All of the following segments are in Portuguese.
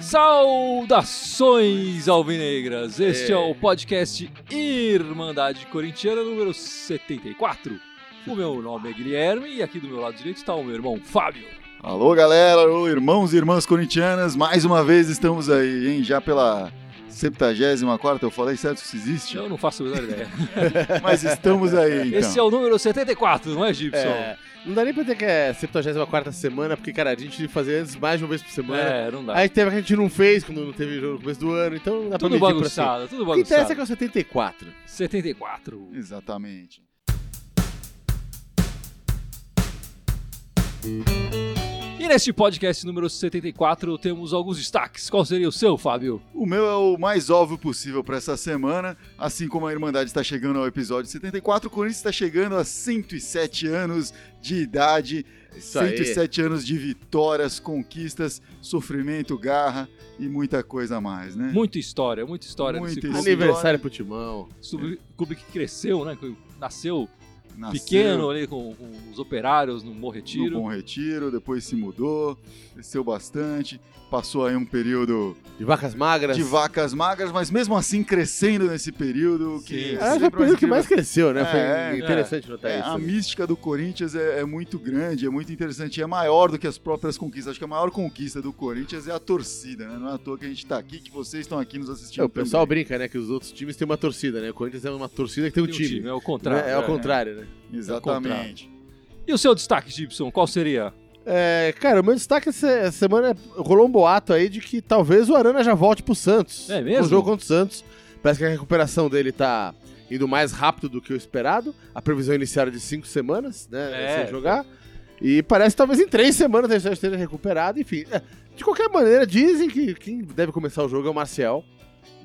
Saudações alvinegras! Este é. o podcast Irmandade Corintiana número 74. O meu nome é Guilherme e aqui do meu lado direito está o meu irmão Fábio. Alô galera, alô irmãos e irmãs corintianas, mais uma vez estamos aí, hein? Já pela 74 eu falei certo se existe? Eu não faço a menor ideia. Mas estamos aí, então. Esse é o número 74, não é, Gibson? É, não dá nem pra dizer que é 74 semana, porque, cara, a gente fazia antes mais de uma vez por semana. É, não dá. Aí teve que a gente não fez quando não teve jogo no começo do ano, então dá tudo pra medir bagunçado, assim. tudo bagunçado. O que interessa é que é o 74. 74. Exatamente. E neste podcast número 74 temos alguns destaques. Qual seria o seu, Fábio? O meu é o mais óbvio possível para essa semana. Assim como a Irmandade está chegando ao episódio 74, o Corinthians está chegando a 107 anos de idade. Isso 107 aí. anos de vitórias, conquistas, sofrimento, garra e muita coisa a mais, né? Muita história, muita história. Muita história. Aniversário pro Timão. Clube que cresceu, né? Nasceu Nasceu, pequeno ali com, com, os operários no Bom Retiro. No Bom Retiro, depois se mudou, cresceu bastante, passou aí um período... De vacas magras. De vacas magras, mas mesmo assim crescendo nesse período. Que é, foi o período que mais cresceu, né? É, foi interessante é, notar é, isso. A mística do Corinthians é, é, muito grande, é muito interessante, é maior do que as próprias conquistas. Acho que a maior conquista do Corinthians é a torcida, né? Não é à toa que a gente tá aqui, que vocês estão aqui nos assistindo. É, o pessoal também. brinca, né? Que os outros times têm uma torcida, né? O Corinthians é uma torcida que tem um tem time. Um time. É o contrário. É, é o contrário, né? Exatamente. E o seu destaque, Gibson, qual seria? É, cara, o meu destaque essa semana é, rolou um boato aí de que talvez o Arana já volte pro Santos. É mesmo? O jogo contra o Santos. Parece que a recuperação dele tá indo mais rápido do que o esperado. A previsão inicial era de cinco semanas, né? É. Sem jogar. E parece que talvez em três semanas ele já esteja recuperado. Enfim, é, de qualquer maneira, dizem que quem deve começar o jogo é o Marcial,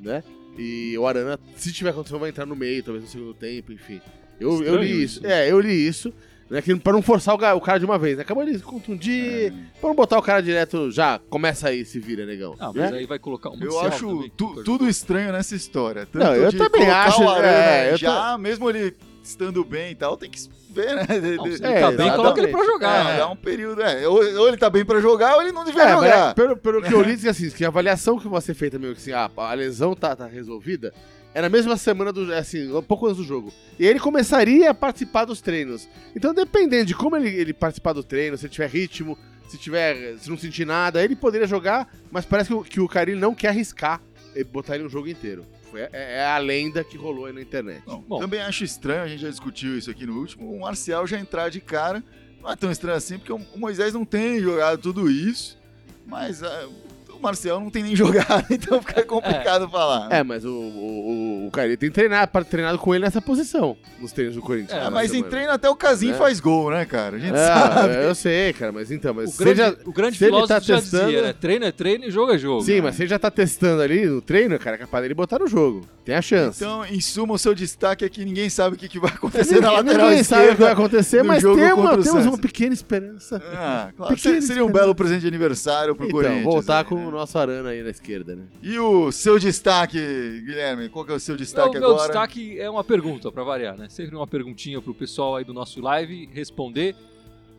né? E o Arana, se tiver condição, vai entrar no meio, talvez no segundo tempo, enfim. Eu, eu li isso. isso. É, eu li isso. Né, que, pra não forçar o, o, cara de uma vez. Né? Acabou de contundir. É. Pra não botar o cara direto, já começa aí, se vira, negão. Ah, mas né? aí vai colocar um Eu acho tu, tudo estranho nessa história. Tanto não, eu também acho. Arana, é, já, tô... mesmo ele estando bem e tal, tem que ver, né? Não, se ele é, tá bem, coloca ele pra jogar. É, né? Dá um período. É, ou, ou, ele tá bem pra jogar, ou ele não devia é, jogar. É, pelo, pelo que eu li, assim, que a avaliação que vai ser feita meio que assim, ah, a lesão tá, tá resolvida. Era a mesma semana do. Assim, um pouco antes do jogo. E ele começaria a participar dos treinos. Então, dependendo de como ele, ele participar do treino, se ele tiver ritmo, se tiver. Se não sentir nada, ele poderia jogar, mas parece que o, que o Carilho não quer arriscar e botar ele um jogo inteiro. Foi, é, é, a lenda que rolou aí na internet. Bom, também acho estranho, a gente já discutiu isso aqui no último, o Marcial já entrar de cara. Não é tão estranho assim, porque o Moisés não tem jogado tudo isso. Mas uh, o Marcel não tem nem jogado, então fica complicado é. falar. É, mas o, o, o tem treinado, treinado com ele nessa posição, nos treinos do Corinthians. É, mas em treino até o Casim é. faz gol, né, cara? A gente é, sabe. Eu sei, cara, mas então, mas o grande, já, o grande se ele tá testando, dizia, né? Treino é treino e jogo é jogo. Sim, mas você já tá testando ali no treino, cara, é capaz dele botar no jogo. Tem a chance. Então, em suma, o seu destaque é que ninguém sabe o que, que vai acontecer ninguém, na lateral ninguém sabe o que vai acontecer, mas tem uma, temos uma pequena esperança. Ah, claro. Pequena seria esperança. um belo presente de aniversário pro então, Corinthians. voltar né? com o nosso Arana aí na esquerda, né? E o seu destaque, Guilherme? Qual que é o seu destaque meu, agora? O meu destaque é uma pergunta, para variar, né? Sempre uma perguntinha pro pessoal aí do nosso live responder.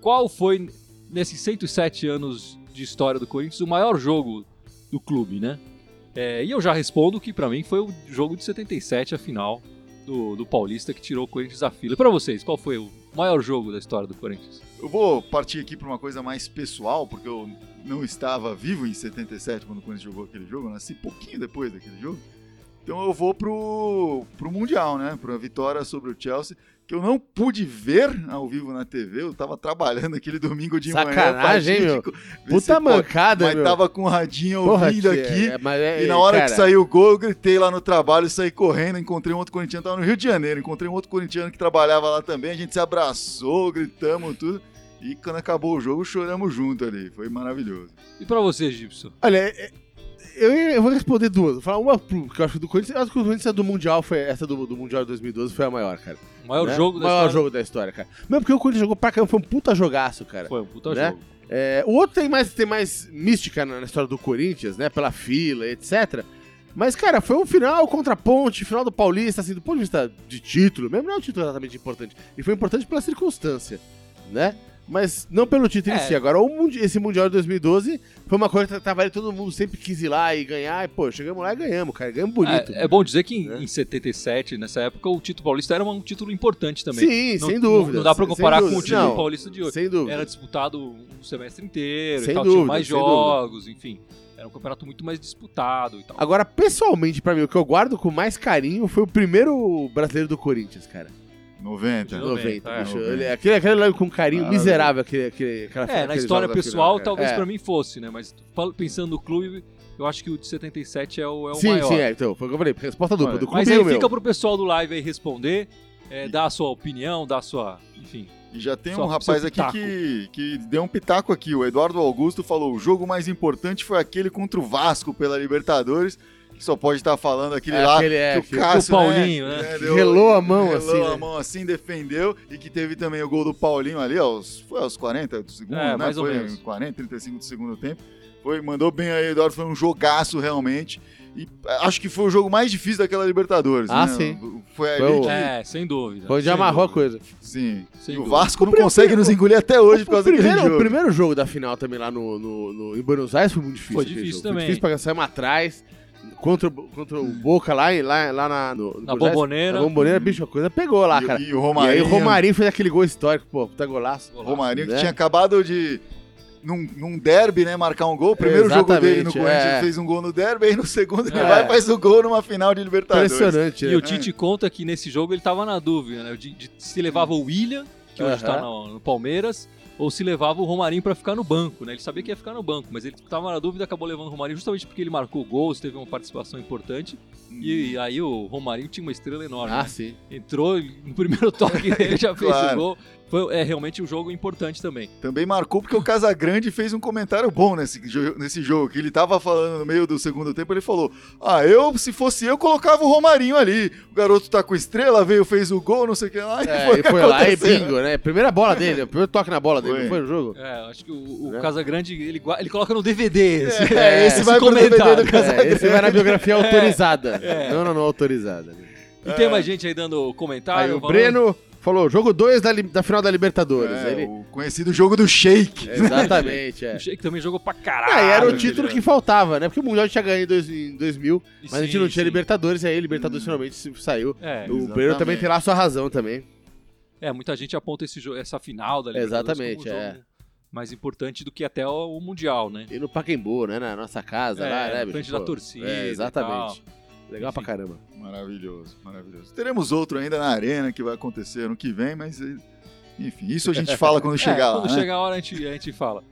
Qual foi, nesses 107 anos de história do Corinthians, o maior jogo do clube, né? É, e eu já respondo que para mim foi o jogo de 77, a final do, do Paulista, que tirou o Corinthians da fila. E pra vocês, qual foi o maior jogo da história do Corinthians? Eu vou partir aqui para uma coisa mais pessoal, porque eu não estava vivo em 77 quando o Corinthians jogou aquele jogo, eu nasci pouquinho depois daquele jogo. Então eu vou pro, pro Mundial, né? Pra vitória sobre o Chelsea que eu não pude ver ao vivo na TV. Eu tava trabalhando aquele domingo de Sacanagem, manhã. Sacanagem, meu. Puta mancada, mas meu. Mas tava com o radinho Porra, ouvindo aqui. É, é, e na hora cara... que saiu o gol, eu gritei lá no trabalho, saí correndo, encontrei um outro corintiano, tava no Rio de Janeiro, encontrei um outro corintiano que trabalhava lá também, a gente se abraçou, gritamos tudo. E quando acabou o jogo, choramos junto ali. Foi maravilhoso. E para você, Gibson? Olha, é, eu, eu, vou responder duas. Vou falar uma que eu acho do Corinthians. Eu acho que o Corinthians do Mundial foi. Essa do, do Mundial de 2012 foi a maior, cara. O maior né? jogo da maior história. jogo da história, cara. Mesmo porque o Corinthians jogou pra caramba, foi um puta jogaço, cara. Foi um puta né? jogo. É, o outro tem mais, tem mais mística na, na, história do Corinthians, né? Pela fila, etc. Mas, cara, foi um final contra a ponte, final do Paulista, assim, do ponto de vista de título, mesmo não é um título exatamente importante. Ele foi importante pela circunstância, né? Mas não pelo título É. em si. Agora, o mundi- esse Mundial de 2012 foi uma coisa que tava ali, todo mundo sempre quis ir lá e ganhar. E, pô, chegamos lá e ganhamos, cara. Ganhamos bonito. É, é bom dizer que em, Né? em 77, nessa época, o título paulista era um título importante também. Sim, Não- sem dúvida. Não, dá pra comparar com o título Não, paulista de hoje. Sem dúvida. Era disputado um semestre inteiro Sem e tal, dúvida, tinha mais sem dúvida. jogos, enfim. Era um campeonato muito mais disputado e tal. Agora, pessoalmente, pra mim, o que eu guardo com mais carinho foi o primeiro brasileiro do Corinthians, cara. 90. 90, 90, é, bicho. 90. Ele- aquele, aquele lá com carinho Maravilha. miserável, aquele, aquele, aquela É, na história pessoal, talvez É. pra mim fosse, né? Mas pensando no clube, eu acho que o de 77 é o, é o sim, maior. sim, é. Então, foi o que eu falei. Resposta dupla. Do clube Mas e aí o meu. fica pro pessoal do live aí responder, é, dar a sua opinião, dar a sua. Enfim. E já tem Só- um rapaz aqui que, que deu um pitaco aqui. O Eduardo Augusto falou: o jogo mais importante foi aquele contra o Vasco pela Libertadores. Que só pode estar falando aquele É, lá aquele, é, que o Cássio, o Paulinho, né? deu- Relou a mão, relou assim, a né? mão assim, defendeu. E que teve também o gol do Paulinho ali, aos, foi aos 40 do segundo, É, né? mais ou foi menos. 40, 35 do segundo tempo. Foi, mandou bem aí, Eduardo. Foi um jogaço realmente. E acho que foi o jogo mais difícil daquela Libertadores. Ah, né? foi Foi ali o- que. É, sem dúvida. Foi sem amarrou a coisa. Sim. Sem e o dúvida. Vasco não primeiro- consegue nos engolir até hoje por O causa daquele primeiro, jogo. o primeiro jogo da final também lá no, no, no- em Buenos Aires foi muito difícil. Foi difícil também. Foi difícil pra sair atrás. Contra, o- contra o Boca lá, lá, lá na, no, Na. Bomboneira. Na bomboneira, bicho, a coisa pegou lá, E- cara. E, o E aí Romarinho, o Romarinho fez aquele gol histórico, pô, puta golaço. Romarinho que né? tinha acabado de, num, num derby, né, marcar um gol. O primeiro jogo dele no Exatamente, Corinthians é. fez um gol no derby, aí no segundo ele É. vai e faz o gol numa final de Libertadores. Impressionante, E né? o Tite conta que nesse jogo ele tava na dúvida, né? De, de se levava o William, que hoje tá no, no Palmeiras, ou se levava o Romarinho pra ficar no banco, né? Ele sabia que ia ficar no banco, mas ele tava na dúvida, acabou levando o Romarinho justamente porque ele marcou gols, teve uma participação importante. E aí o Romarinho tinha uma estrela enorme. Ah, né? sim. Entrou no primeiro toque dele, já fez Claro. o gol. Foi, é realmente um jogo importante também. Também marcou porque o Casagrande fez um comentário bom nesse, nesse jogo, que ele tava falando no meio do segundo tempo, ele falou, ah, eu, se fosse eu, colocava o Romarinho ali. O garoto tá com estrela, veio, fez o gol, não sei o que lá, e É, foi, ele foi lá e bingo, né? Primeira bola dele, o primeiro toque na bola dele, Foi. não foi no jogo? É, acho que o, o Né? Casagrande, ele, ele coloca no DVD esse, É, esse vai pro DVD comentário. do Casagrande. É, esse vai na biografia autorizada. É. Não, não, não autorizada. E tem mais gente aí dando comentário. Aí o falando- Breno falou, jogo 2 da, da final da Libertadores. É, Ele... O conhecido jogo do Shake. Exatamente, é. O Sheik também jogou pra caralho. Ah, e era o né, título velho? que faltava, né? Porque o Mundial tinha ganho em, dois- em 2000, E mas a gente sim, não tinha sim. Libertadores, e aí Libertadores finalmente se- saiu. É, o. Breno também tem lá a sua razão também. é, muita gente aponta esse jogo, essa final da Libertadores Exatamente, como um é. jogo mais importante do que até o, o Mundial, né? E no Pacaembu, né? Na nossa casa É, lá, né? frente da torcida É, e exatamente. Legal Enfim. pra caramba. Maravilhoso, maravilhoso. Teremos outro ainda na arena que vai acontecer ano que vem, mas eh, enfim, isso a gente fala quando chegar é, lá. quando né? chegar a hora a gente, a gente fala.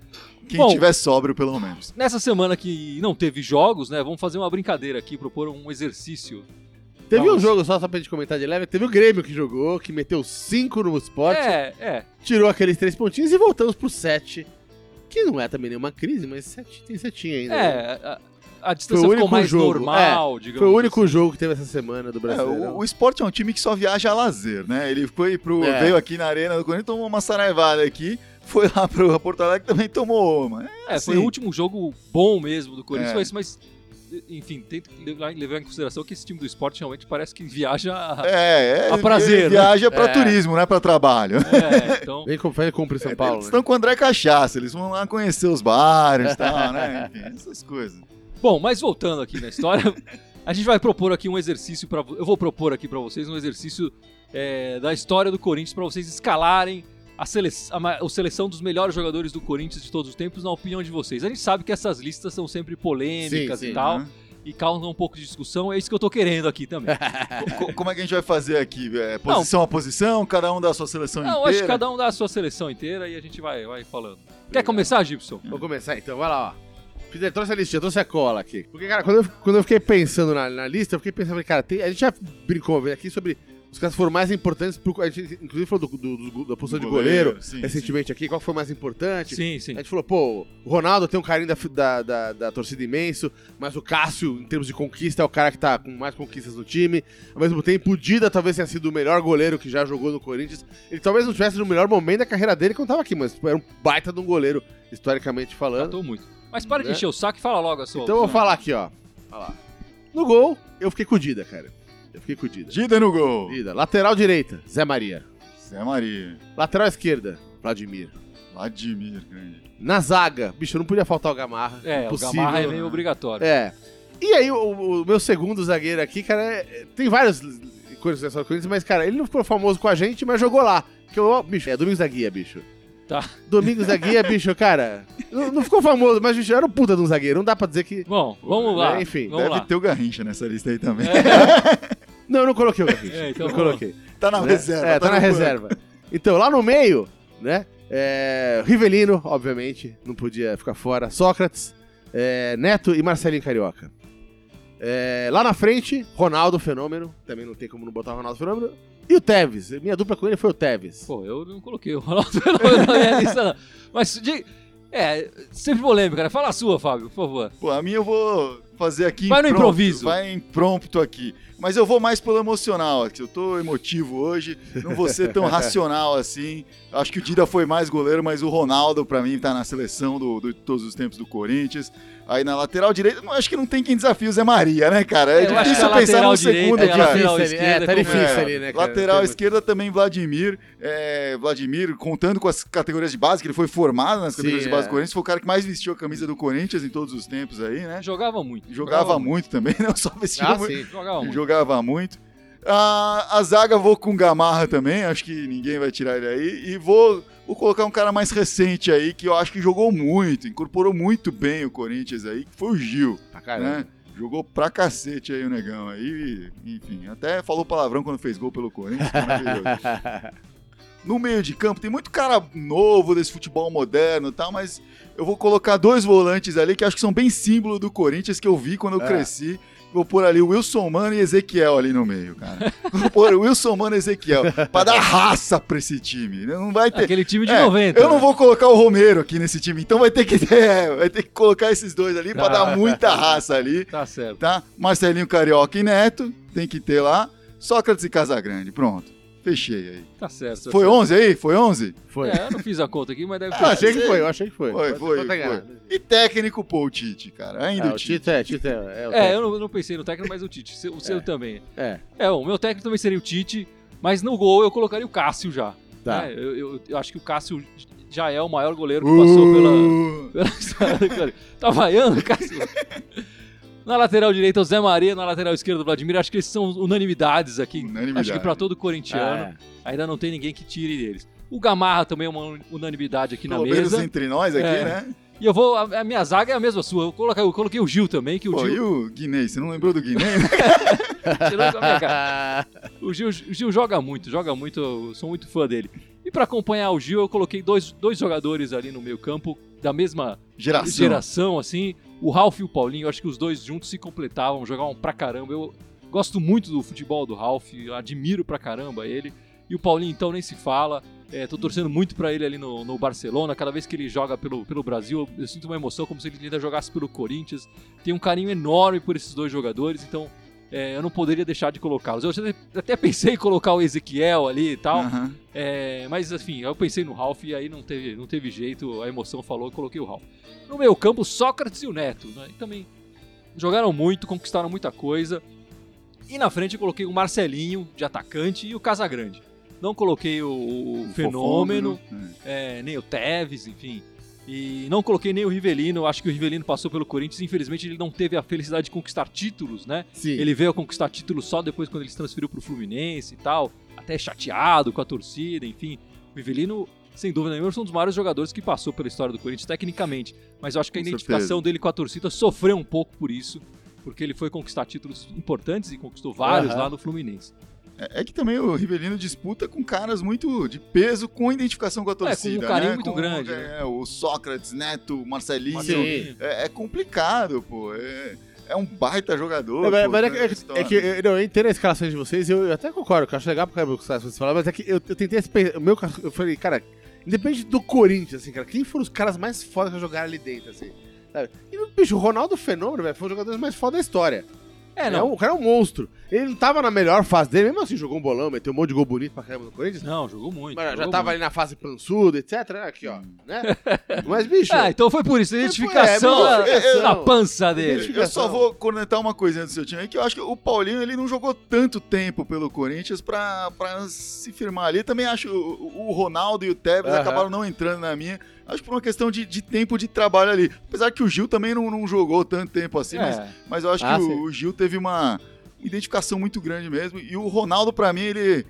Quem Bom. tiver sóbrio, pelo menos. Nessa semana que não teve jogos, né? Vamos fazer uma brincadeira aqui, propor um exercício. Teve um jogo, só, só pra gente comentar de leve, teve o Grêmio que jogou, que meteu 5 no Sport, É, é. tirou aqueles três pontinhos e voltamos pro 7. Que não é também nenhuma crise, mas sete, tem setinho ainda. né? É, a, a distância Foi o ficou único mais jogo, normal, digamos Foi o único assim. jogo que teve essa semana do É, Brasileirão. o, o esporte é um time que só viaja a lazer, né? Ele foi pro. É. veio aqui na arena do Corinthians, tomou uma saraivada aqui, foi lá pro Porto Alegre também tomou uma. É, foi Sim. o último jogo bom mesmo do Corinthians, É. foi esse, mas enfim, tem que levar, em consideração que esse time do esporte realmente parece que viaja. a- É, é. A prazer, ele né? Viaja pra É. turismo, não é pra trabalho. É, então. Vem com, vem cumprir São Paulo, Eles né? estão com o André Cachaça, eles vão lá conhecer os bares e tal, né? Enfim, essas coisas. Bom, mas voltando aqui na história, a gente vai propor aqui um exercício para eu vou propor aqui para vocês um exercício é, da história do Corinthians para vocês escalarem a, sele a, seleção dos melhores jogadores do Corinthians de todos os tempos na opinião de vocês. A gente sabe que essas listas são sempre polêmicas Sim, e sim, tal né? e causam um pouco de discussão. É isso que eu tô querendo aqui também. Co- Como é que a gente vai fazer aqui? É, posição a posição, cada um dá a sua seleção Não, inteira? acho que cada um dá a sua seleção inteira e a gente vai, vai falando. Quer começar, Gibson? Vou começar então, vai lá, ó. Fiz, trouxe a listinha, trouxe a cola aqui. Porque, cara, quando eu, quando eu fiquei pensando na, na lista, eu fiquei pensando, falei, cara, tem- a gente já brincou aqui sobre os caras que foram mais importantes, pro, a gente inclusive falou do, do- do- da posição de Goleiro, goleiro, sim, recentemente aqui, qual foi mais importante. Sim, sim. A gente falou, pô, o Ronaldo tem um carinho da, da, da, da torcida imenso, mas o Cássio, em termos de conquista, é o cara que tá com mais conquistas no time. Ao mesmo tempo, o Dida talvez tenha sido o melhor goleiro que já jogou no Corinthians. Ele talvez não estivesse no melhor momento da carreira dele quando tava aqui, mas era um baita de um goleiro, historicamente falando. Tratou muito. Mas para de Né? encher o saco e fala logo a sua Então eu vou falar aqui, ó. No gol, eu fiquei com o Dida, cara. Eu fiquei com o Dida. Dida no gol. Dida. Lateral direita, Zé Maria. Zé Maria. Lateral esquerda, Vladimir. Vladimir, grande. Na zaga, bicho, não podia faltar o Gamarra. É, Impossível. o Gamarra é meio obrigatório. É. E aí, o, o meu segundo zagueiro aqui, cara, é- tem várias coisas Corinthians, mas, cara, ele não ficou famoso com a gente, mas jogou lá. Que eu, bicho, é Domingos da Guia, bicho. Tá. Domingos da Guia, bicho, cara. Não, não ficou famoso, mas, bicho, era um puta de um zagueiro. Não dá pra dizer que. Bom, vamos lá. É, enfim, vamos Deve lá. ter o Garrincha nessa lista aí também. Não, eu não coloquei o Garrincha. É, então não coloquei. Tá na né? reserva. É, tá, na no banco. reserva. Então, lá no meio, né? É, Rivelino, obviamente, não podia ficar fora. Sócrates, é, Neto e Marcelinho Carioca. É, lá na frente, Ronaldo Fenômeno. Também não tem como não botar o Ronaldo Fenômeno. E o Tevez. Minha dupla com ele foi o Tevez. Pô, eu não coloquei o Ronaldo Fenômeno na minha lista, não. Mas, de... é, sempre polêmica, né? Fala a sua, Fábio, por favor. Pô, a minha eu vou fazer aqui Vai no improviso. Vai imprompto aqui. Mas eu vou mais pelo emocional aqui. Eu tô emotivo hoje. Não vou ser tão racional assim. Acho que o Dida foi mais goleiro, mas o Ronaldo, pra mim, tá na seleção do, do- de todos os tempos do Corinthians. Aí na lateral direita, acho que não tem quem desafie o Zé Maria, né, cara? É Eu acho que difícil pensar no segundo, cara. lateral ali, é, esquerda tá como- difícil É, ali, né, cara? Lateral Tem- esquerda também Vladimir. É, Vladimir, contando com as categorias de base, que ele foi formado nas Sim, categorias de base é. do Corinthians, foi o cara que mais vestiu a camisa do Corinthians em todos os tempos aí, né? Jogava muito. Jogava muito também, não só vestia Ah, muito. sim. Jogava muito. Jogava muito. A, a zaga vou com Gamarra também, acho que ninguém vai tirar ele aí. E vou, vou colocar um cara mais recente aí, que eu acho que jogou muito, incorporou muito bem o Corinthians aí, que foi o Gil, Pra caramba. né? Jogou pra cacete aí o negão aí, enfim, até falou palavrão quando fez gol pelo Corinthians. no meio de campo tem muito cara novo desse futebol moderno e tal, mas eu vou colocar dois volantes ali que acho que são bem símbolo do Corinthians que eu vi quando eu É. cresci. Vou pôr ali o Wilson Mano e Ezequiel ali no meio, cara. Vou pôr o Wilson Mano e Ezequiel pra dar raça pra esse time. Não vai ter. Aquele time de É, 90. Eu não né? vou colocar o Romero aqui nesse time, então vai ter que, é, vai ter que colocar esses dois ali pra dar muita raça ali, Tá certo. tá? Marcelinho Carioca e Neto, tem que ter lá. Sócrates e Casagrande, pronto. Fechei aí. Tá certo. tá Foi certo. 11 aí? Foi 11? Foi. É, eu não fiz a conta aqui, mas deve Eu ter. achei que foi, eu achei que foi. Foi, foi, foi. E técnico, pô, o Tite, cara. Ainda Ah, o Tite. Tite é, Tite é. é É, eu não, não pensei no técnico, mas o Tite. O seu também. É, É, o meu técnico também seria o Tite, mas no gol eu colocaria o Cássio já. tá. né? Eu, eu- eu acho que o Cássio já é o maior goleiro que passou pela, Uh, pela história do Corinthians. Tá vaiando, Cássio? Na lateral direita, o Zé Maria. Na lateral esquerda, o Vladimir. Acho que esses são unanimidades aqui. Unanimidade. Acho que pra todo corintiano. Ah, Ainda não tem ninguém que tire deles. O Gamarra também é uma unanimidade aqui na Pelo menos mesa. entre nós aqui, É. né? E eu vou. A, a minha zaga é a mesma sua. Eu coloquei, eu coloquei o Gil também, que o Pô, e Gil. o Guiné? Você não lembrou do Guiné? cara. O Gil, o Gil joga muito, joga muito, eu sou muito fã dele. E pra acompanhar o Gil, eu coloquei dois, dois jogadores ali no meio campo, da mesma Geração. geração, assim. O Ralf e o Paulinho, eu acho que os dois juntos se completavam, jogavam pra caramba. Eu gosto muito do futebol do Ralf, admiro pra caramba ele. E o Paulinho, então, nem se fala. É, tô torcendo muito pra ele ali no, no Barcelona. Cada vez que ele joga pelo, pelo Brasil, eu, sinto uma emoção como se ele ainda jogasse pelo Corinthians. Tenho um carinho enorme por esses dois jogadores, então é, eu não poderia deixar de colocá-los. Eu até- pensei em colocar o Ezequiel ali e tal, Aham. é, mas assim, eu pensei no Ralph e aí não teve, não teve jeito, a emoção falou, eu coloquei o Ralph. No meu campo, o Sócrates e o Neto, né? E também jogaram muito, conquistaram muita coisa. E na frente eu coloquei o Marcelinho, de atacante, e o Casagrande. Não coloquei o, o Fenômeno, é, nem o Tevez, enfim. E não coloquei nem o Rivelino, acho que o Rivelino passou pelo Corinthians, infelizmente ele não teve a felicidade de conquistar títulos, né? Sim. Ele veio a conquistar títulos só depois quando ele se transferiu pro Fluminense e tal, até chateado com a torcida, enfim. O Rivelino, sem dúvida nenhuma, é um dos maiores jogadores que passou pela história do Corinthians tecnicamente, mas eu acho que a Com identificação certeza. dele com a torcida sofreu um pouco por isso, porque ele foi conquistar títulos importantes e conquistou vários Aham. lá no Fluminense. É, é que também o Rivelino disputa com caras muito de peso, com identificação com a torcida. com um carinho né? muito Com, grande, É, né? o Sócrates, Neto, Marcelinho. É, é complicado, pô. É, é um baita jogador. É, pô, mas é, que- é que- é que eu, não, eu entendo a escalação de vocês, eu, eu até concordo, que eu acho legal porque o que vocês falaram, mas é que eu, eu tentei esse, o meu, eu falei, cara, independente do Corinthians, assim, cara, quem foram os caras mais fodas que jogaram ali dentro, assim, sabe? E, bicho, o Ronaldo Fenômeno, velho, foi um dos jogadores mais foda da história. É, é não. um- o cara é um monstro. Ele não tava na melhor fase dele, mesmo assim, jogou um bolão, meteu um monte de gol bonito pra caramba no Corinthians. Não, jogou muito. Mas já jogou tava muito. ali na fase pançudo, etc. Aqui, ó. Né? Mas, bicho. Ah, então foi por isso. É, Identificação é, na- identificação. na pança dele. Eu só vou cornetar uma coisinha do seu time aí, que eu acho que o Paulinho ele não jogou tanto tempo pelo Corinthians pra, pra se firmar ali. Também acho o, o Ronaldo e o Tevez Aham. acabaram não entrando na minha. Acho por uma questão de, de tempo de trabalho ali. Apesar que o Gil também não, não jogou tanto tempo assim, mas, É. mas eu acho Ah, que o, o Gil teve uma identificação muito grande mesmo. E o Ronaldo, pra mim, ele.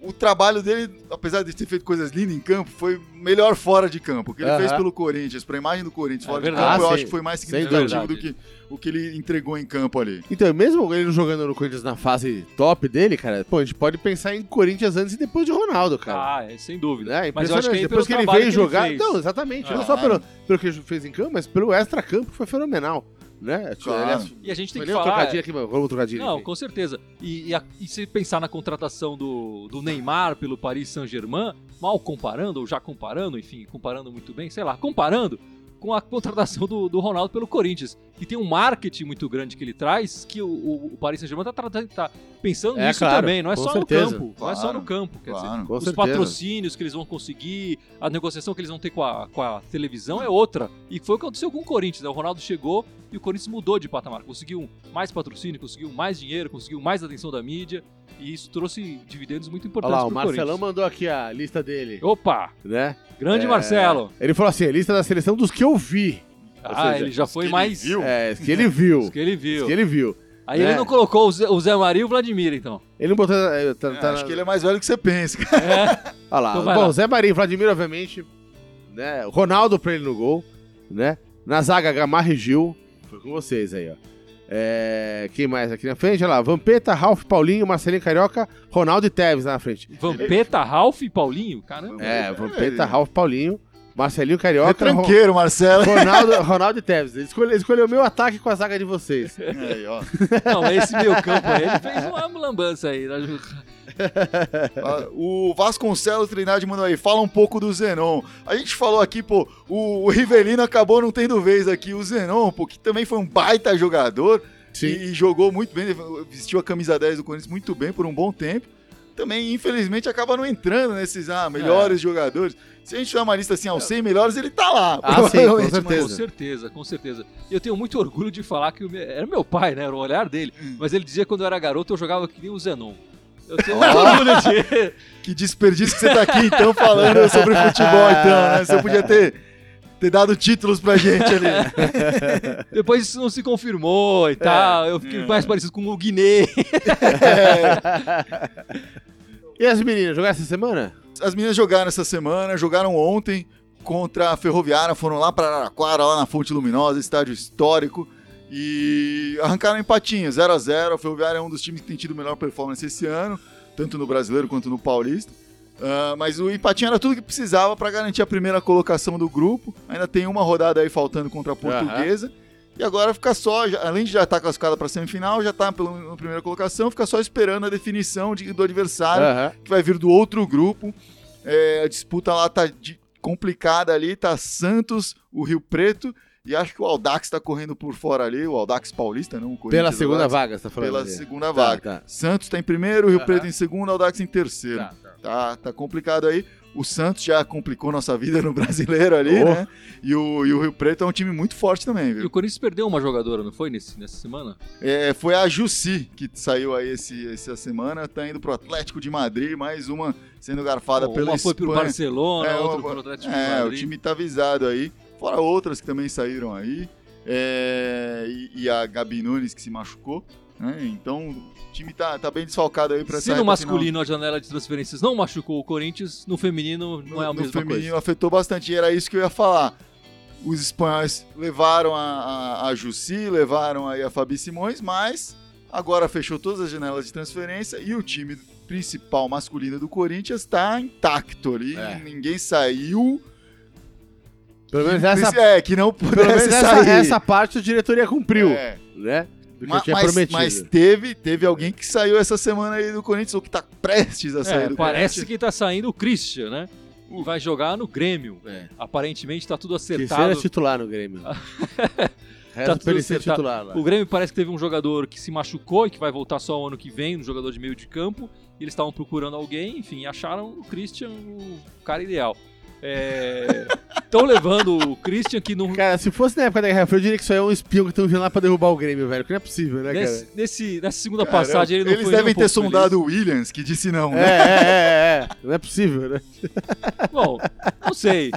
O trabalho dele, apesar de ter feito coisas lindas em campo, foi melhor fora de campo. O que ele Aham. fez pelo Corinthians, pra imagem do Corinthians É fora verdade. de campo, eu Ah, acho sim. que foi mais significativo do que o que ele entregou em campo ali. Então, mesmo ele não jogando no Corinthians na fase top dele, cara, pô, a gente pode pensar em Corinthians antes e depois de Ronaldo, cara. Ah, é, sem dúvida. Né? Mas eu acho que depois que ele veio que jogar. fez. não, exatamente. Não Ah. só pelo, pelo que ele fez em campo, mas pelo extra-campo que foi fenomenal. Né? Claro. Aliás, E a gente tem que falar... trocadilho aqui, vamos trocadilho. Não, aqui. com certeza. E, e, a- e se pensar na contratação do, do Neymar pelo Paris Saint-Germain, mal comparando, ou já comparando, enfim, comparando muito bem, sei lá, comparando com a contratação do, do Ronaldo pelo Corinthians, que tem um marketing muito grande que ele traz, que o, o- Paris Saint-Germain tá, tra- tá pensando É, nisso claro, também, não é só certeza. no campo, não é só Claro, no campo, quer dizer, Claro. Com os certeza. patrocínios que eles vão conseguir, a negociação que eles vão ter com a, com a televisão é outra. E foi o que aconteceu com o Corinthians. né? O Ronaldo chegou e o Corinthians mudou de patamar. Conseguiu mais patrocínio, conseguiu mais dinheiro, conseguiu mais atenção da mídia. E isso trouxe dividendos muito Olha importantes lá, o Marcelão Corinthians. mandou aqui a lista dele, Opa! né? Grande É, Marcelo! Ele falou assim, a lista da seleção dos que eu vi. Ah, seja, ele já foi que ele mais. viu. É, que ele viu. Que ele viu. que ele viu. Aí É. ele não colocou o Zé, o Zé Maria e o Vladimir, então. Ele não botou... é, Tá, É, tá acho que ele é mais velho que você pensa, cara. É. Olha lá. Então Bom, lá. Zé Marinho, Vladimir, obviamente. Né? Ronaldo pra ele no gol. Né? Na zaga, Gamarra e Gil. Foi com vocês aí, ó. É, Quem mais aqui na frente? Olha lá. Vampeta, Ralf, Paulinho, Marcelinho Carioca, Ronaldo e Tevez na frente. Vampeta, Ralf e Paulinho? Caramba. É, Vampeta, ele- Ralf, Paulinho, Marcelinho Carioca, Ro- Retranqueiro, Marcelo. Ronaldo, Ronaldo e Tevez. Ele escolheu, escolheu o meu ataque com a zaga de vocês. Aí, ó. Não, esse meio campo aí, ele fez uma lambança aí. né? O Vasconcelos Trindade mandou aí, fala um pouco do Zenon. A gente falou aqui, pô, o, o Rivelino acabou não tendo vez aqui. O Zenon, pô, que também foi um baita jogador e, e jogou muito bem, vestiu a camisa 10 do Corinthians muito bem por um bom tempo. Também, infelizmente, acaba não entrando nesses ah, melhores jogadores. Se a gente tiver uma lista assim, aos 100 melhores, ele tá lá. Ah, sim, com certeza. Com certeza, com certeza. E eu tenho muito orgulho de falar que meu- era meu pai, né? Era o olhar dele. Mas ele dizia que quando eu era garoto eu jogava que nem o Zenon. Eu tenho orgulho de. Que desperdício que você tá aqui, então, falando sobre futebol, então, né? Você podia ter, ter dado títulos pra gente ali. Depois isso não se confirmou e tal. Eu fiquei mais parecido com o Guiné. E as meninas, jogaram essa semana? As meninas jogaram essa semana, jogaram ontem contra a Ferroviária, foram lá para Araraquara, lá na Fonte Luminosa, estádio histórico, e arrancaram empatinho, 0 a 0 A Ferroviária é um dos times que tem tido melhor performance esse ano, tanto no Brasileiro quanto no Paulista. Ah, mas o empatinho era tudo que precisava para garantir a primeira colocação do grupo. Ainda tem uma rodada aí faltando contra a Portuguesa. E agora fica só, já- além de já estar classificada para semifinal, já está na primeira colocação, fica só esperando a definição de- do adversário Aham. que vai vir do outro grupo. É, a disputa lá tá de- complicada ali, tá Santos, o Rio Preto, e acho que o Aldax tá correndo por fora ali, o Aldax Paulista, não o Corinthians. Pela segunda Aldax, vaga, você tá falando Pela ali. segunda Tá, vaga. tá. Santos tá em primeiro, o Rio Aham. Preto em segundo, Aldax em terceiro. Tá, tá. Tá, tá complicado aí. O Santos já complicou nossa vida no brasileiro ali, Oh. né? E o, e o Rio Preto é um time muito forte também, E viu? o Corinthians perdeu uma jogadora, não foi nesse, nessa semana? É, foi a Jussi que saiu aí esse, essa semana, tá indo pro Atlético de Madrid, mais uma sendo garfada Bom, pela uma foi pro Espanha. Barcelona, É, outra uma- pro Atlético de É, o Madrid. time tá avisado aí. Fora outras que também saíram aí. É, e, e a Gabi Nunes que se machucou. Né? Então o time tá, tá bem desfalcado aí pra Se no reta final. masculino a janela de transferências não machucou o Corinthians, no feminino não no, é a no mesma feminino coisa. afetou bastante. E era isso que eu ia falar. Os espanhóis levaram a, a, a Jussi, levaram aí a Fabi Simões, mas agora fechou todas as janelas de transferência e o time principal masculino do Corinthians está intacto ali. É. Ninguém saiu. Pelo menos essa, É, que não pelo menos pudesse essa, sair. essa parte a diretoria cumpriu, É. né? Do que Ma- eu tinha mas, prometido. mas teve, teve alguém que saiu essa semana aí do Corinthians, ou que tá prestes a sair É, do parece Corinthians. que tá saindo o Christian, né? E vai jogar no Grêmio. É. Aparentemente tá tudo Que acertado. titular no Grêmio. Resta tudo pra ele ser acertado. titular lá. O Grêmio parece que teve um jogador que se machucou e que vai voltar só o ano que vem, um jogador de meio de campo. E eles estavam procurando alguém, enfim, acharam o Christian o cara ideal. Estão levando o Christian que não. Cara, se fosse na época da Guerra Fria, eu diria que isso aí é um espião que estão vindo lá pra derrubar o Grêmio, velho. Que não é possível, né, cara? Nesse, nesse- nessa segunda Cara, passagem ele não eles devem um ter pouco sondado o Williams, que disse não, É, né? é, é, é. Não é possível, né? Bom, não sei.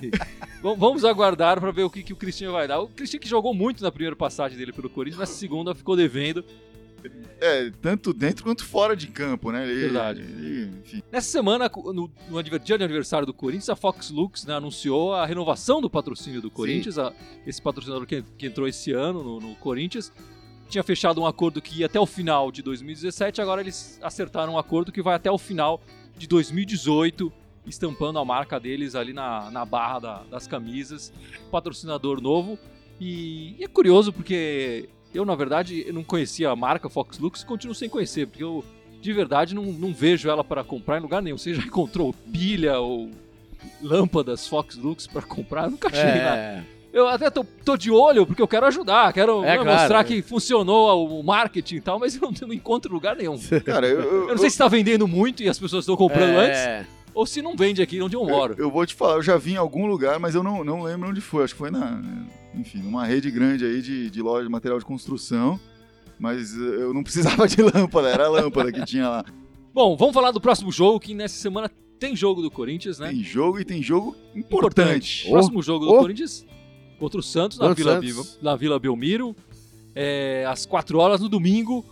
Vam- Vamos aguardar para ver o que, que o Christian vai dar. O Christian que jogou muito na primeira passagem dele pelo Corinthians, nessa segunda ficou devendo. É, tanto dentro quanto fora de campo, né? Ele- Verdade. ele- enfim. Nessa semana, no, no dia de aniversário do Corinthians, a Fox Lux né, anunciou a renovação do patrocínio do Corinthians. a- esse patrocinador que, que entrou esse ano no, no Corinthians tinha fechado um acordo que ia até o final de 2017. Agora eles acertaram um acordo que vai até o final de 2018, estampando a marca deles ali na, na barra da- das camisas. Patrocinador novo. E, e é curioso porque eu, na verdade, eu não conhecia a marca Fox Lux e continuo sem conhecer, porque eu de verdade não, não vejo ela para comprar em lugar nenhum. Você já encontrou pilha ou lâmpadas Fox Lux para comprar? Eu nunca achei nada. É. Eu até tô, tô de olho porque eu quero ajudar, quero É, né, claro, mostrar é. que funcionou o marketing e tal, mas eu não, não encontro lugar nenhum. Cara, eu, eu, Eu não sei se tá vendendo muito e as pessoas estão comprando antes, É. ou se não vende aqui onde eu moro. eu, eu vou te falar, eu já vi em algum lugar, mas eu não, não lembro onde foi. Acho que foi na, enfim, numa rede grande aí de, de loja de material de construção. Mas eh, eu não precisava de lâmpada, era a lâmpada que tinha lá. Bom, vamos falar do próximo jogo, que nessa semana tem jogo do Corinthians, né? Tem jogo e tem jogo importante. O próximo jogo do Oh. Corinthians contra o Santos, na, Vila, Santos. Na Vila Belmiro, é, às 4 horas no domingo.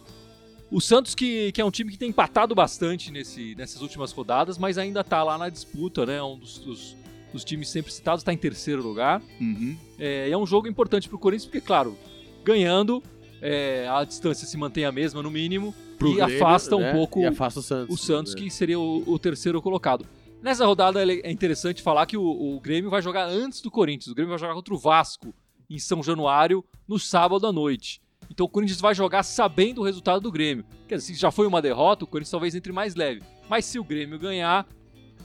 O Santos, que, que é um time que tem empatado bastante nesse, nessas últimas rodadas, mas ainda tá lá na disputa, né? Um dos, dos- dos times sempre citados, está em terceiro lugar. Uhum. É, e é um jogo importante pro Corinthians, porque, claro, ganhando, é, a distância se mantém a mesma no mínimo Pro e Grêmio, afasta um né? pouco E afasta o Santos. o Santos, né? que seria o, o terceiro colocado. Nessa rodada é interessante falar que o, o Grêmio vai jogar antes do Corinthians. O Grêmio vai jogar contra o Vasco em São Januário no sábado à noite. Então o Corinthians vai jogar sabendo o resultado do Grêmio. Quer dizer, se já foi uma derrota, o Corinthians talvez entre mais leve. Mas se o Grêmio ganhar,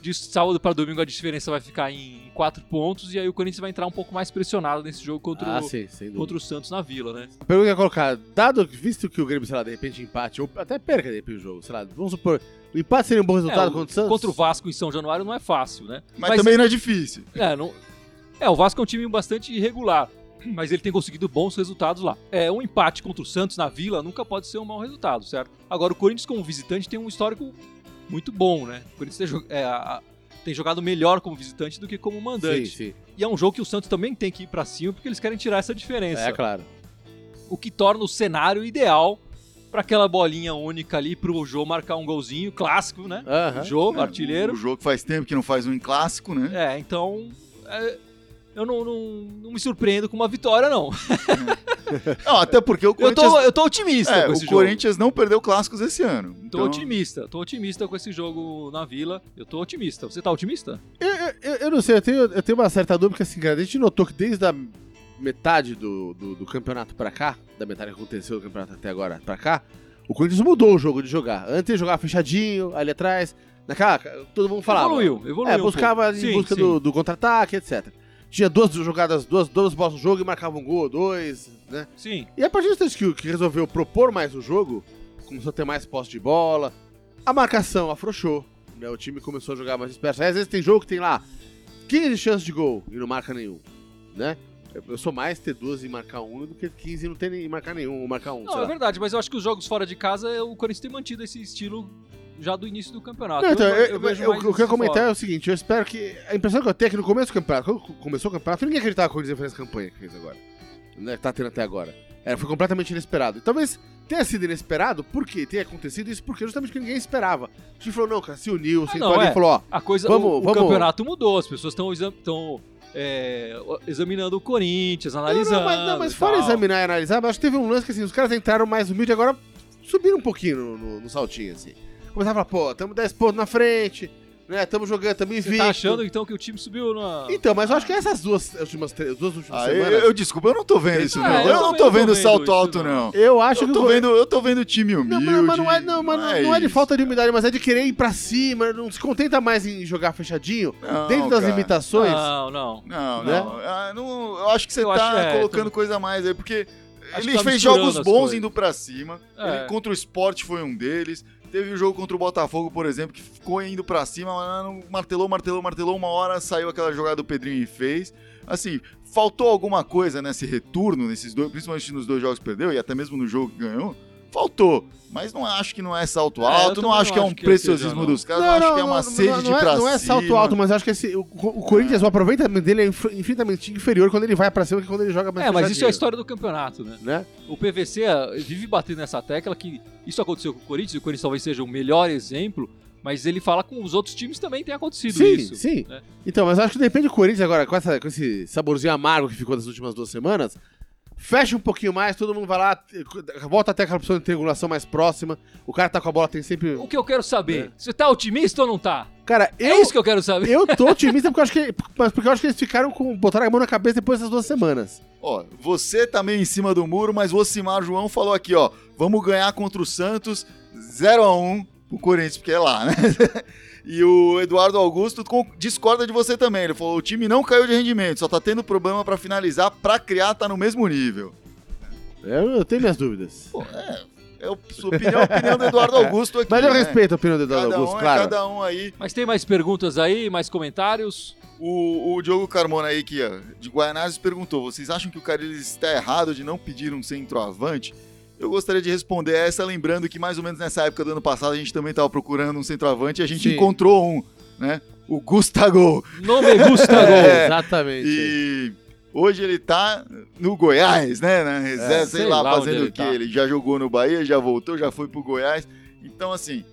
de sábado para domingo a diferença vai ficar em quatro pontos e aí o Corinthians vai entrar um pouco mais pressionado nesse jogo contra, Ah, o, sim, contra o Santos na Vila, né? A pergunta que eu ia colocar, dado, visto que o Grêmio, sei lá, de repente empate, ou até perca de repente o jogo, sei lá, vamos supor, o empate seria um bom resultado É, o- contra o Santos? Contra o Vasco em São Januário não é fácil, né? Mas, também não é difícil. É, não... é, o Vasco é um time bastante irregular, mas ele tem conseguido bons resultados lá. É, um empate contra o Santos na Vila nunca pode ser um mau resultado, certo? Agora, o Corinthians como visitante tem um histórico muito bom, né? O Corinthians é, a- a- tem jogado melhor como visitante do que como Sim, mandante. sim. E é um jogo que o Santos também tem que ir pra cima porque eles querem tirar essa diferença. É, claro. O que torna o cenário ideal para aquela bolinha única ali pro Jô marcar um golzinho clássico, né? Aham. Jô, É, artilheiro. O jogo faz tempo que não faz um em clássico, né? É, então. é, eu não, não, não me surpreendo com uma vitória, não. Não, até porque o Eu Corinthians, tô, eu tô otimista é, com o esse jogo. Corinthians não perdeu clássicos esse ano. Tô Então, otimista, tô otimista com esse jogo na Vila. Eu tô otimista. Você tá otimista? Eu, eu, eu não sei, eu tenho, eu tenho uma certa dúvida, porque assim, cara, a gente notou que desde a metade do, do, do campeonato pra cá, da metade que aconteceu do campeonato até agora pra cá, o Corinthians mudou o jogo de jogar. Antes jogava fechadinho, ali atrás, naquela, todo mundo falava. Evoluiu, evoluiu. É, buscava em Sim, busca sim. do, do contra-ataque, etc. Tinha duas jogadas, duas, duas bolas no jogo e marcava um gol, dois, né? Sim. E a partir do instante que, que resolveu propor mais o jogo, começou a ter mais posse de bola, a marcação afrouxou, né? O time começou a jogar mais disperso. Aí, às vezes tem jogo que tem lá 15 chances de gol e não marca nenhum, né? Eu, sou mais ter duas e marcar um do que 15 e não ter nem marcar nenhum, ou marcar um, Não, é verdade, mas eu acho que os jogos fora de casa, o Corinthians tem mantido esse estilo já do início do campeonato. Não, então, eu, eu, eu- o que eu ia comentar é o seguinte, eu espero que... A impressão que eu tenho é que no começo do campeonato, quando começou o campeonato, ninguém acreditava que o Corinthians ia fazer essa campanha que fez agora. Né, tá tendo até agora. É, foi completamente inesperado. E talvez tenha sido inesperado, porque tenha acontecido isso, porque justamente que ninguém esperava. A gente falou, não, cara, se uniu, Ah, sentou não, ali é. e falou, ó, A coisa, Vamos- o, o vamos- campeonato mudou, as pessoas estão examinando o Corinthians, analisando. Não, não, mas, não, mas fora examinar e analisar, mas acho que teve um lance que assim, os caras entraram mais humilde agora subiram um pouquinho no, no, no saltinho, assim. Começaram a falar, pô, tamo 10 pontos na frente, né? Tamo jogando, tamo Você invicto. tá achando então que o time subiu na. Então, mas eu acho que essas duas últimas, três, duas últimas Ah, eu, semanas. eu, desculpa, eu não tô vendo isso, Ah, não. eu Eu, não também tô não vendo vendo salto isso, alto, não. não. Eu acho Eu que tô vendo, eu tô vendo time Não, humilde. mas, mas não é, não, mas não, não é de falta de humildade, mas é de querer ir pra cima, não se contenta mais em jogar fechadinho, Não, dentro das cara. limitações. Não, não. Não, Né? não. Ah, não. Eu acho que você Eu tá acho- é, colocando também. coisa a mais aí, porque ele tá fez jogos bons coisas. indo pra cima. É. Ele contra o Sport foi um deles. Teve o jogo contra o Botafogo, por exemplo, que ficou indo pra cima, martelou, martelou, martelou. Uma hora saiu aquela jogada do Pedrinho e fez. Assim, faltou alguma coisa nesse retorno, nesses dois, principalmente nos dois jogos que perdeu e até mesmo no jogo que ganhou. Faltou. Mas não acho que não é salto É, alto, não também acho que é não um que preciosismo não. dos caras, não, acho que é uma sede não, de não pra é, não é salto cima. alto, mas acho que esse, o, o Corinthians, o aproveitamento dele é inf- infinitamente inferior quando ele vai pra cima que quando ele joga mais É, mas isso é a história do campeonato, né? Né? O PVC eh, vive batendo nessa tecla que isso aconteceu com o Corinthians, e o Corinthians talvez seja o melhor exemplo, mas ele fala com os outros times também tem acontecido Sim, isso. sim. né? Então, mas acho que depende do Corinthians agora, com, essa- com esse saborzinho amargo que ficou das últimas duas semanas. Fecha um pouquinho mais, todo mundo vai lá, volta até aquela opção de triangulação mais próxima. O cara tá com a bola, tem sempre. O que eu quero saber, É. você tá otimista ou não tá? Cara, É eu, isso que eu quero saber. eu tô otimista porque eu acho que. Mas porque eu acho que eles ficaram com. botaram a mão na cabeça depois dessas duas semanas. Ó, você tá meio em cima do muro, mas o Ocimar João falou aqui, ó, vamos ganhar contra o Santos 0 a 1 pro Corinthians, porque é lá, né? E o Eduardo Augusto discorda de você também. Ele falou: o time não caiu de rendimento, só tá tendo problema pra finalizar, pra criar tá no mesmo nível. Eu, eu tenho minhas dúvidas. Pô, é, é a sua opinião, a opinião do Eduardo Augusto aqui. Mas eu né? respeito a opinião do Eduardo Cada Augusto, um é claro. cada um aí. Mas tem mais perguntas aí, mais comentários? O, o Diogo Carmona aí, que ó, de Guaianazes, perguntou: vocês acham que o Carilhos está errado de não pedir um centroavante? Eu gostaria de responder essa, lembrando que mais ou menos nessa época do ano passado a gente também estava procurando um centroavante e a gente Sim. encontrou um, né? O Gustavo. Não me gusta gol. É. Exatamente. E hoje ele tá no Goiás, né? Na reserva, É, sei, sei lá, lá fazendo o quê? tá. Ele já jogou no Bahia, já voltou, já foi pro Goiás. Então, assim,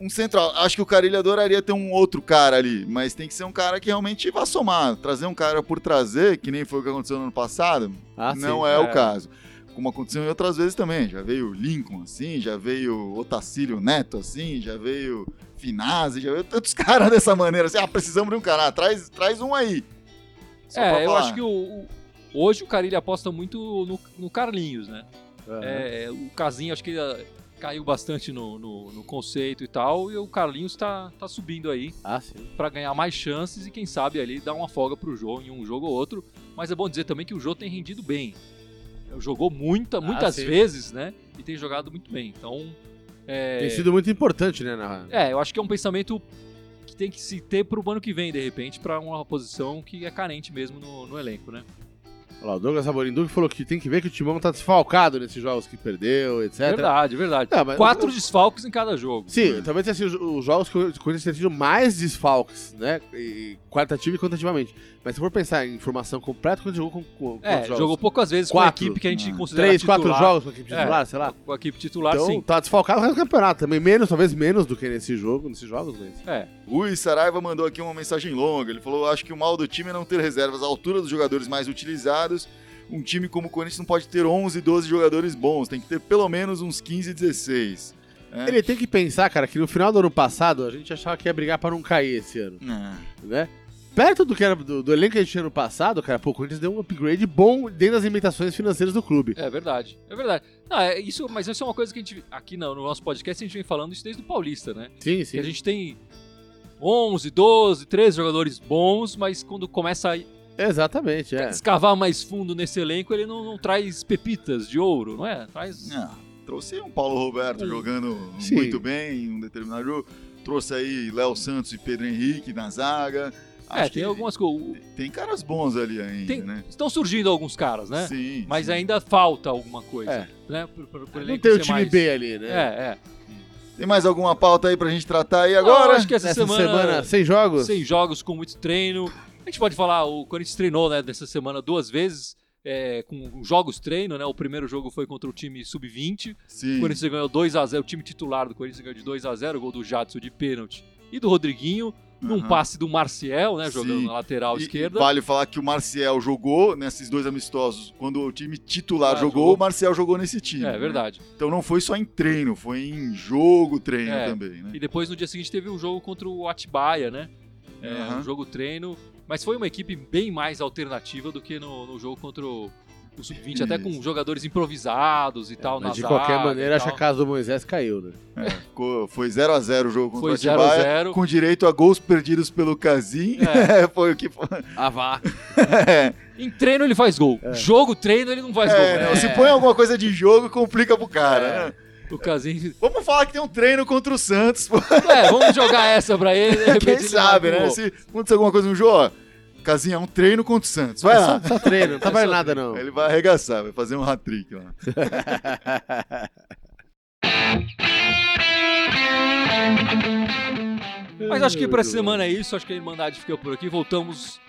um central. Acho que o Carilho adoraria ter um outro cara ali, mas tem que ser um cara que realmente vá somar. Trazer um cara por trazer, que nem foi o que aconteceu no ano passado, Ah, não sim. é, É. o caso. Como aconteceu em outras vezes também. Já veio o Lincoln assim, já veio o Otacílio Neto assim, já veio Finazzi, já veio tantos caras dessa maneira. Assim, ah, precisamos de um cara, ah, traz, traz um aí. Só É, eu acho que o, o- hoje o Carilho aposta muito no, no Carlinhos, né? Aham. É, o Casinho acho que eh, caiu bastante no, no- no conceito e tal, e o Carlinhos tá, tá subindo aí Ah, sim. pra ganhar mais chances e quem sabe ali dar uma folga pro Jô em um jogo ou outro. Mas é bom dizer também que o Jô tem rendido bem. Jogou muita, muitas sim. vezes, né? E tem jogado muito bem. Então. É, Tem sido muito importante, né? Na... é, eu acho que é um pensamento que tem que se ter pro ano que vem, de repente, pra uma posição que é carente mesmo no, no elenco, né? Olha lá, o Douglas Saborindu que falou que tem que ver que o Timão tá desfalcado nesses jogos que perdeu, etc. Verdade, verdade. É, mas- Quatro desfalques em cada jogo. Sim, talvez tenha sido os jogos que o Corinthians tenha tido mais desfalques, né? E, qualitativo e quantitativamente. Mas se for pensar em formação completa, quando jogou com, com É, jogos? jogou poucas vezes Quatro. com a equipe que a gente considera Três, quatro titular. jogos com a equipe É. titular, sei lá. Com a equipe titular, Então, sim. tá desfalcado no resto do campeonato também. Menos, talvez menos do que nesse jogo, nesses jogos, mas... É, Rui Saraiva mandou aqui uma mensagem longa. Ele falou: Acho que o mal do time é não ter reservas à altura dos jogadores mais utilizados. Um time como o Corinthians não pode ter 11, 12 jogadores bons, tem que ter pelo menos uns 15, 16. É. Ele tem que pensar, cara, que no final do ano passado a gente achava que ia brigar pra não cair esse ano, Ah, né? Perto do que era do, do elenco que a gente tinha no passado, cara, pô, o Corinthians deu um upgrade bom dentro das limitações financeiras do clube. é verdade. É verdade. Não, é isso, mas isso é uma coisa que a gente. Aqui no, no nosso podcast a gente vem falando isso desde o Paulista, né? Sim, Que sim. a gente tem 11, 12, 13 jogadores bons, mas quando começa a Exatamente, é. escavar mais fundo nesse elenco, ele não, não traz pepitas de ouro, não é? Traz. trouxe um Paulo Roberto Um- jogando Sim. muito bem em um determinado jogo. Trouxe aí Léo Santos e Pedro Henrique na zaga. É, Acho tem que algumas coisas. tem caras bons ali ainda, Tem- né? Estão surgindo alguns caras, né? Sim. Mas sim. ainda falta alguma coisa. É. Né? Por, por, por Não tem o time mais- B ali, né? É, é. Tem mais alguma pauta aí pra gente tratar aí Eu agora? acho que essa, Nessa semana, semana, sem jogos? sem jogos, com muito treino. A gente pode falar, o Corinthians treinou né, dessa semana duas vezes, é, com jogos treino, né? O primeiro jogo foi contra o time sub-20. O. Corinthians ganhou 2x0, o time titular do Corinthians ganhou de 2x0, o gol do Jadson de pênalti e do Rodriguinho, num Aham. passe do Marcial, né? Jogando Sim. na lateral E- esquerda. Vale falar que o Marcial jogou nesses dois amistosos. Quando o time titular Ah, jogou, jogou. o Marcial jogou nesse time. É né? verdade. Então não foi só em treino, foi em jogo treino É. também, né? E depois no dia seguinte teve um jogo contra o Atibaia, né? É. Um jogo treino. Mas foi uma equipe bem mais alternativa do que no, no jogo contra o, o sub-20 até com jogadores improvisados e tal Mas de qualquer maneira, acho que a casa do Moisés caiu, né? É, foi 0x0 o jogo contra Foi o Atibaia, 0 a 0. com direito a gols perdidos pelo Casim. É. foi o que foi. Ah, vá. É, Em treino ele faz gol. Jogo, treino, ele não faz gol. é, não, se põe alguma coisa de jogo, complica pro cara, É. né? O Casim. Vamos falar que tem um treino contra o Santos, pô. É, vamos jogar essa pra ele. Quem ele sabe, né? Se acontecer alguma coisa no jogo, ó, Casinha, é um treino contra o Santos. Vai lá. Só, só treino, não tá É nada, não. Ele vai arregaçar, vai fazer um hat-trick lá. Mas acho que pra essa semana é isso. Acho que a Irmandade fica por aqui. Voltamos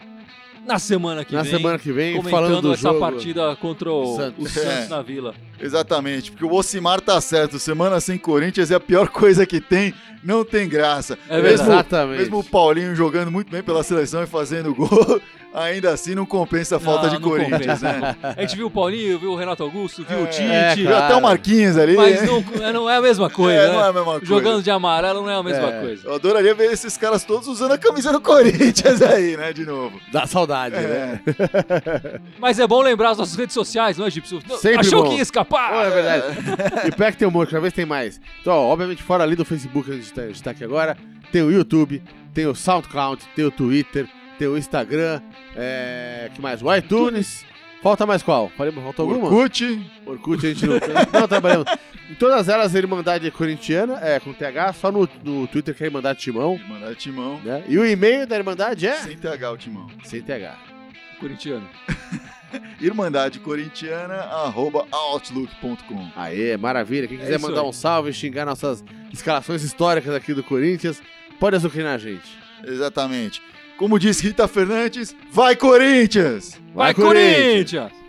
na semana que Na vem. semana que vem, falando do essa jogo. partida contra o Santos. o Santos É. na Vila. Exatamente, porque o Ocimar tá certo. Semana sem Corinthians é a pior coisa que tem, não tem graça. É mesmo. Exatamente. mesmo o Paulinho jogando muito bem pela seleção e fazendo gol, ainda assim não compensa a falta Não, de não Corinthians, compensa. né? A gente viu o Paulinho, viu o Renato Augusto, viu o É, Tite. é, Viu cara. até o Marquinhos ali. Mas né? não, é- não é a mesma coisa, É, né? não é a mesma coisa. Jogando de amarelo não é a mesma É. coisa. Eu adoraria ver esses caras todos usando a camisa do Corinthians aí, né, de novo. Dá saudade, né? É. Mas é bom lembrar as nossas redes sociais, não é, Gipsy? Não, Sempre Achou bom. que ia escapar? Pô, é verdade. e pior que tem um monte, cada vez tem mais. Então, ó, obviamente, fora ali do Facebook, a gente tá, gente tá aqui agora, tem o YouTube, tem o SoundCloud, tem o Twitter, tem o Instagram, é... que mais? O iTunes. Falta mais qual? Falei, falta alguma? Orkut, Orkut a gente não, não trabalhamos. Em todas elas, a Irmandade Corintiana, é com TH, só no, no Twitter que é Irmandade Timão, mandar timão. né? E o e-mail da Irmandade é? Sem TH o timão. Sem TH. Corintiano. Irmandade Corintiana, arroba outlook.com. Aê, maravilha. Quem É quiser isso mandar aí. um salve, xingar nossas escalações históricas aqui do Corinthians, pode azucrinar a gente. Exatamente. Como diz Rita Fernandes, vai Corinthians! Vai, vai Corinthians! Corinthians!